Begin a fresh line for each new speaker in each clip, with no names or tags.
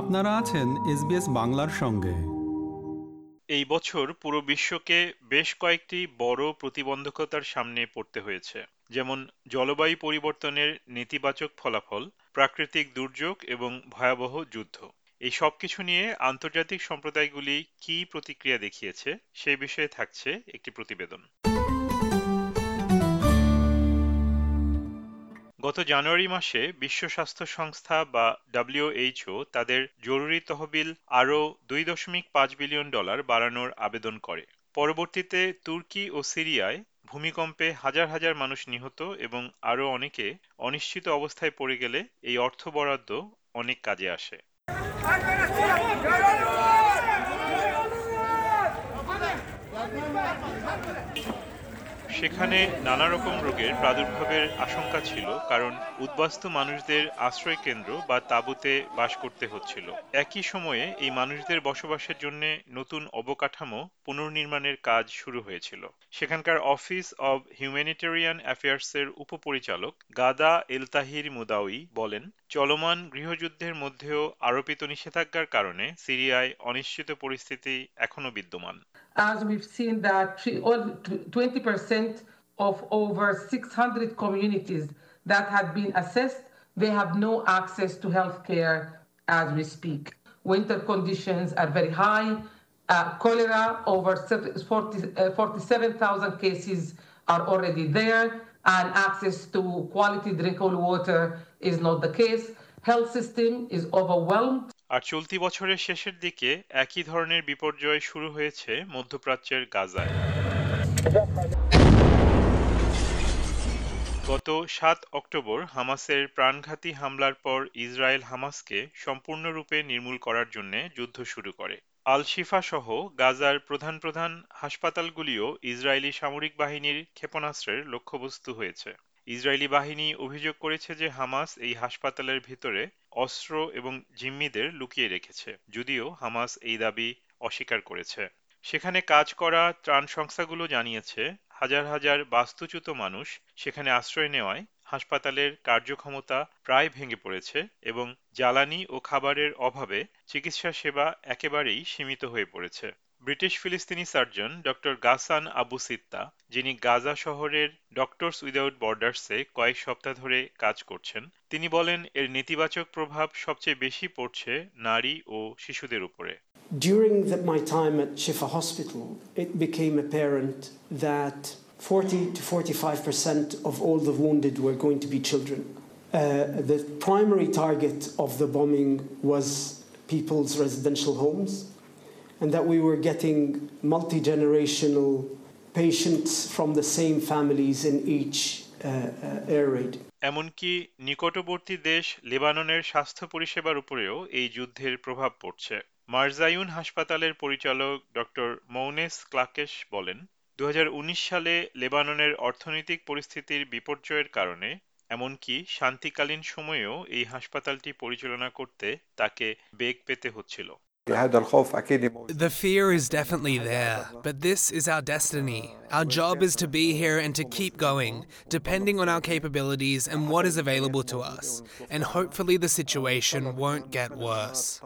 আপনারা আছেন এসবিএস বাংলার সঙ্গে।
এই বছর পুরো বিশ্বকে বেশ কয়েকটি বড় প্রতিবন্ধকতার সামনে পড়তে হয়েছে, যেমন জলবায়ু পরিবর্তনের নেতিবাচক ফলাফল, প্রাকৃতিক দুর্যোগ এবং ভয়াবহ যুদ্ধ। এই সব কিছু নিয়ে আন্তর্জাতিক সম্প্রদায়গুলি কি প্রতিক্রিয়া দেখিয়েছে সেই বিষয়ে থাকছে একটি প্রতিবেদন। গত জানুয়ারি মাসে বিশ্ব স্বাস্থ্য সংস্থা বা ডাব্লিউএইচও তাদের জরুরি তহবিল আরও দুই দশমিক পাঁচ বিলিয়ন ডলার বাড়ানোর আবেদন করে। পরবর্তীতে তুর্কি ও সিরিয়ায় ভূমিকম্পে হাজার হাজার মানুষ নিহত এবং আরও অনেকে অনিশ্চিত অবস্থায় পড়ে গেলে এই অর্থ বরাদ্দ অনেক কাজে আসে। সেখানে নানা রকম রোগের প্রাদুর্ভাবের আশঙ্কা ছিল, কারণ উদ্বাস্তু মানুষদের আশ্রয় কেন্দ্র বা তাঁবুতে বাস করতে হচ্ছিল। একই সময়ে এই মানুষদের বসবাসের জন্য নতুন অবকাঠামো পুনর্নির্মাণের কাজ শুরু হয়েছিল। সেখানকার অফিস অব হিউম্যানিটেরিয়ান অ্যাফেয়ার্সের উপপরিচালক গাদা এলতাহির মুদাউই বলেন চলমান গৃহযুদ্ধের মধ্যেও আরোপিত নিষেধাজ্ঞার কারণে সিরিয়ায় অনিশ্চিত পরিস্থিতি এখনও বিদ্যমান
as we've seen that 20% of over 600 communities that had been assessed, they have no access to health care as we speak. Winter conditions are very high. Uh, cholera, over 40, uh, 47,000 cases are already there, And access to quality drinkable water is not the case. Health system is overwhelmed.
আর চলতি বছরের শেষের দিকে একই ধরনের বিপর্যয় শুরু হয়েছে মধ্যপ্রাচ্যের গাজায় গত সাত অক্টোবর হামাসের প্রাণঘাতী হামলার পর ইসরায়েল হামাসকে সম্পূর্ণরূপে নির্মূল করার জন্য যুদ্ধ শুরু করে আল শিফা সহ গাজার প্রধান প্রধান হাসপাতালগুলিও ইসরায়েলি সামরিক বাহিনীর ক্ষেপণাস্ত্রের লক্ষ্যবস্তু হয়েছে। ইসরায়েলি বাহিনী অভিযোগ করেছে যে হামাস এই হাসপাতালের ভিতরে অস্ত্র এবং জিম্মিদের লুকিয়ে রেখেছে, যদিও হামাস এই দাবি অস্বীকার করেছে। সেখানে কাজ করা ত্রাণ সংস্থাগুলো জানিয়েছে, হাজার হাজার বাস্তুচ্যুত মানুষ সেখানে আশ্রয় নেওয়ায় হাসপাতালের কার্যক্ষমতা প্রায় ভেঙে পড়েছে এবং জ্বালানি ও খাবারের অভাবে চিকিৎসা সেবা একেবারেই সীমিত হয়ে পড়েছে। ব্রিটিশ ফিলিস্তিনি surgeon doctor Ghassan Abu Sitta যিনি গাজা শহরের ডক্টরস উইদাউট বর্ডার্সে কয়েক সপ্তাহ ধরে কাজ করছেন তিনি বলেন এর নেতিবাচক প্রভাব সবচেয়ে বেশি পড়ছে নারী ও শিশুদের উপরে।
During the, my time at Shifa Hospital, it became apparent that 40 to 45 percent of all the wounded were going to be children. Uh, the primary target of the bombing was people's residential homes and that we were getting multi generational patients from the same families in each uh, uh, air raid.
এমনকি নিকটবর্তী দেশ লেবাননের স্বাস্থ্য পরিষেবার উপরেও এই যুদ্ধের প্রভাব পড়ছে মার্জায়ুন হাসপাতালের পরিচালক ডক্টর মৌনেস ক্লাকেশ বলেন দু সালে লেবাননের অর্থনৈতিক পরিস্থিতির বিপর্যয়ের কারণে এমনকি শান্তিকালীন সময়েও এই হাসপাতালটি পরিচালনা করতে তাকে বেগ পেতে হচ্ছিল
The fear is definitely there, but this is our destiny. Our job is to be here and to keep going, depending on our capabilities and what is available to us. And hopefully the situation won't get worse.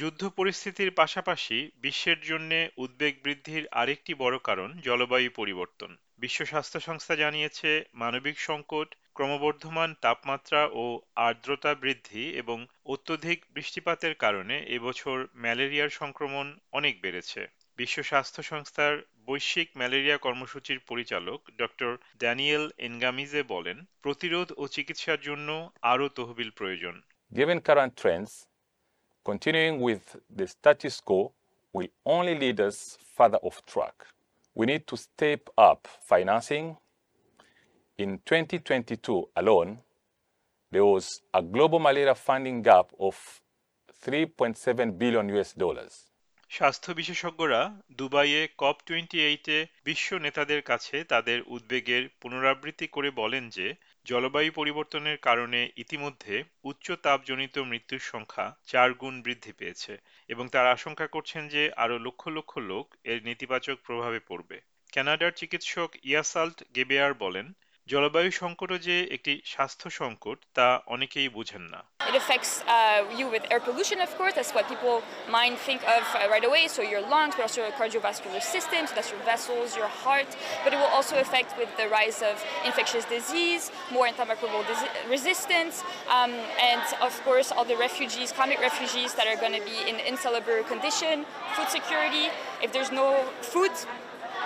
যুদ্ধ পরিস্থিতির পাশাপাশি বিশ্বের জন্য উদ্বেগ বৃদ্ধির আরেকটি বড় কারণ জলবায়ু পরিবর্তন। বিশ্ব স্বাস্থ্য সংস্থা জানিয়েছে মানবিক সংকট ক্রমবর্ধমান তাপমাত্রা ও আর্দ্রতা বৃদ্ধি এবং অত্যধিক বৃষ্টিপাতের কারণে এবছর ম্যালেরিয়ার সংক্রমণ অনেক বেড়েছে। বিশ্ব স্বাস্থ্য সংস্থার বৈশ্বিক ম্যালেরিয়া কর্মসূচির পরিচালক ডক্টর ড্যানিয়েল এনগামিজে বলেন প্রতিরোধ ও চিকিৎসার জন্য আরও তহবিল প্রয়োজন।
Given current trends, continuing with the status quo will only lead us further off track. We need to step up financing in 2022 alone, there was a global malaria funding gap of 3.7 billion US dollars.
স্বাস্থ্য বিশেষজ্ঞরা দুবাইয়ে COP twenty এইটে বিশ্ব নেতাদের কাছে তাদের উদ্বেগের পুনরাবৃত্তি করে বলেন যে, জলবায়ু পরিবর্তনের কারণে ইতিমধ্যে উচ্চ তাপজনিত মৃত্যুর সংখ্যা চার গুণ বৃদ্ধি পেয়েছে এবং তারা আশঙ্কা করছেন যে আরও লক্ষ লক্ষ লোক এর নেতিবাচক প্রভাবে পড়বে। কানাডার চিকিৎসক ইয়াসাল্ট গেবেয়ার বলেন জলবায়ু সংকটও যে একটি স্বাস্থ্য সংকট তা অনেকেই বুঝেন না
It It affects uh, you with air pollution, of course. That's what people mind think of uh, right away. So your lungs, but also your cardiovascular system. So that's your vessels, your heart. But it will also affect with the rise of infectious disease, more antimicrobial resistance, um, and of course all the refugees, climate refugees that are going to be in insalubre condition, food security. If there's no food,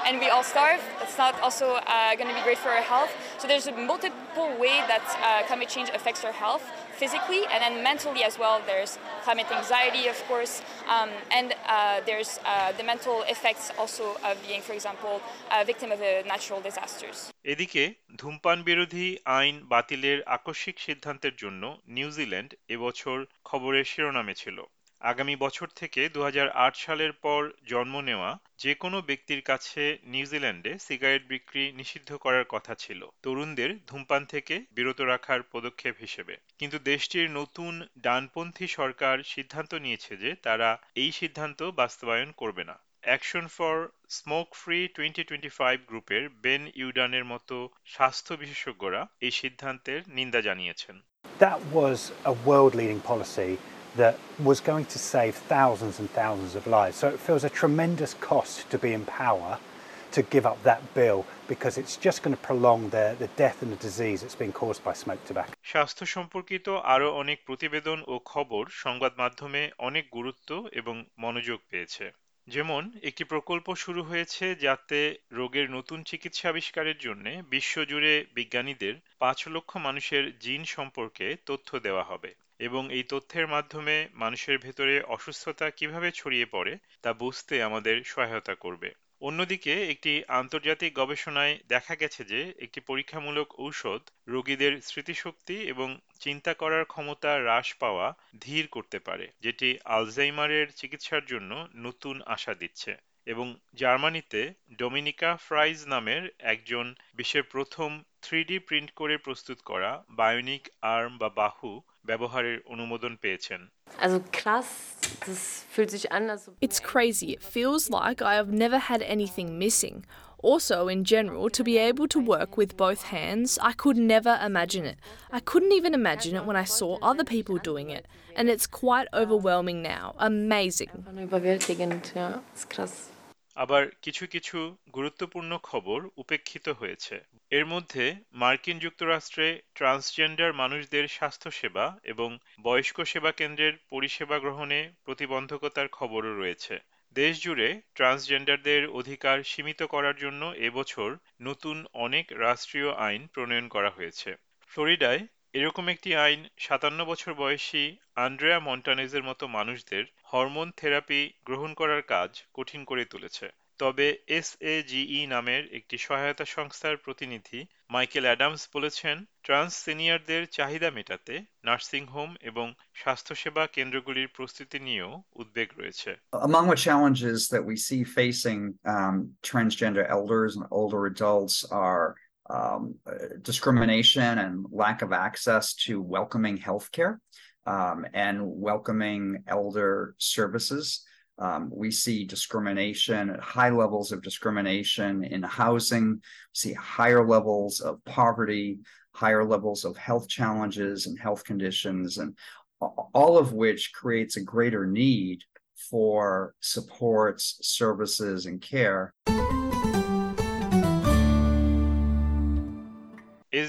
and we all starve, that's not also uh, going to be great for our health. So there's a multiple way that uh, climate change affects our health physically and then mentally as well. There's climate anxiety, of course, um, and uh, there's uh, the mental effects also of being, for example, a victim of a natural disasters.
এদিকে ধূমপান বিরোধী আইন বাতিলের আকস্মিক সিদ্ধান্তের জন্য New Zealand এবছর খবরের শিরোনামে ছিল আগামী বছর থেকে দু হাজার আট সালের পর জন্ম নেওয়া যে কোনো ব্যক্তির কাছে নিউজিল্যান্ডে সিগারেট বিক্রি নিষিদ্ধ করার কথা ছিল। তরুণদের ধূমপান থেকে বিরত রাখার পদক্ষেপ হিসেবে। কিন্তু দেশটির নতুন ডানপন্থী সরকার সিদ্ধান্ত নিয়েছে যে তারা এই সিদ্ধান্ত বাস্তবায়ন করবে না। Action for smoke free twenty গ্রুপের বেন ইউডানের মতো স্বাস্থ্য বিশেষজ্ঞরা এই সিদ্ধান্তের নিন্দা জানিয়েছেন।
That was a world leading policy that was going to save thousands and thousands of lives. So it feels a tremendous cost to be in power to give up that bill because it's just going to prolong the, the death and the disease that's been caused by smoked tobacco.
স্বাস্থ্য সম্পর্কিত আরও অনেক প্রতিবেদন ও খবর সংবাদ মাধ্যমে অনেক গুরুত্ব এবং মনোযোগ পেয়েছে যেমন একটি প্রকল্প শুরু হয়েছে যাতে রোগের নতুন চিকিৎসা আবিষ্কারের জন্য বিশ্বজুড়ে বিজ্ঞানীদের পাঁচ লক্ষ মানুষের জিন সম্পর্কে তথ্য দেওয়া হবে এবং এই তথ্যের মাধ্যমে মানুষের ভেতরে অসুস্থতা কীভাবে ছড়িয়ে পড়ে তা বুঝতে আমাদের সহায়তা করবে। অন্যদিকে একটি আন্তর্জাতিক গবেষণায় দেখা গেছে যে একটি পরীক্ষামূলক ঔষধ রোগীদের স্মৃতিশক্তি এবং চিন্তা করার ক্ষমতা হ্রাস পাওয়া ধীর করতে পারে, যেটি আলজাইমারের চিকিৎসার জন্য নতুন আশা দিচ্ছে। এবং জার্মানিতে ডোমিনিকা ফ্রাইজ নামের একজন বিশ্বের প্রথম থ্রি প্রিন্ট করে প্রস্তুত করা বায়োনিক আর্ম বা বাহু ব্যবহারের অনুমোদন পেয়েছেন
Also krass, das fühlt sich an, als
It's crazy. It feels like I have never had anything missing. Also, in general, to be able to work with both hands, I could never imagine it. I couldn't even imagine it when I saw other people doing it. And it's quite overwhelming now. Amazing.
আবার কিছু কিছু গুরুত্বপূর্ণ খবর উপেক্ষিত হয়েছে। এর মধ্যে মার্কিন যুক্তরাষ্ট্রে ট্রান্সজেন্ডার মানুষদের স্বাস্থ্যসেবা এবং বয়স্ক সেবা কেন্দ্রের পরিষেবা গ্রহণে প্রতিবন্ধকতার খবরও রয়েছে। দেশ জুড়ে ট্রান্সজেন্ডারদের অধিকার সীমিত করার জন্য এবছর নতুন অনেক রাষ্ট্রীয় আইন প্রণয়ন করা হয়েছে। ফ্লোরিডায় এরকম একটি আইন সাতান্ন বছর বয়সী আন্ড্রেয়া মন্টানেজের মতো মানুষদের হরমোন থেরাপি গ্রহণ করার কাজ কঠিন করে তুলেছে তবে এসএজিই নামের একটি সহায়তা সংস্থার প্রতিনিধি মাইকেল অ্যাডামস বলেছেন ট্রান্স সিনিয়রদের চাহিদা মেটাতে নার্সিং হোম এবং স্বাস্থ্যসেবা কেন্দ্রগুলির প্রস্তুতি নিয়েও উদ্বেগ রয়েছে
Among the challenges that we see facing um, transgender elders and older adults are um, discrimination and lack of access to welcoming healthcare um, and welcoming elder services. Um, we see discrimination high levels of discrimination in housing, we see higher levels of poverty, higher levels of health challenges and health conditions, and all of which creates a greater need for supports, services, and care.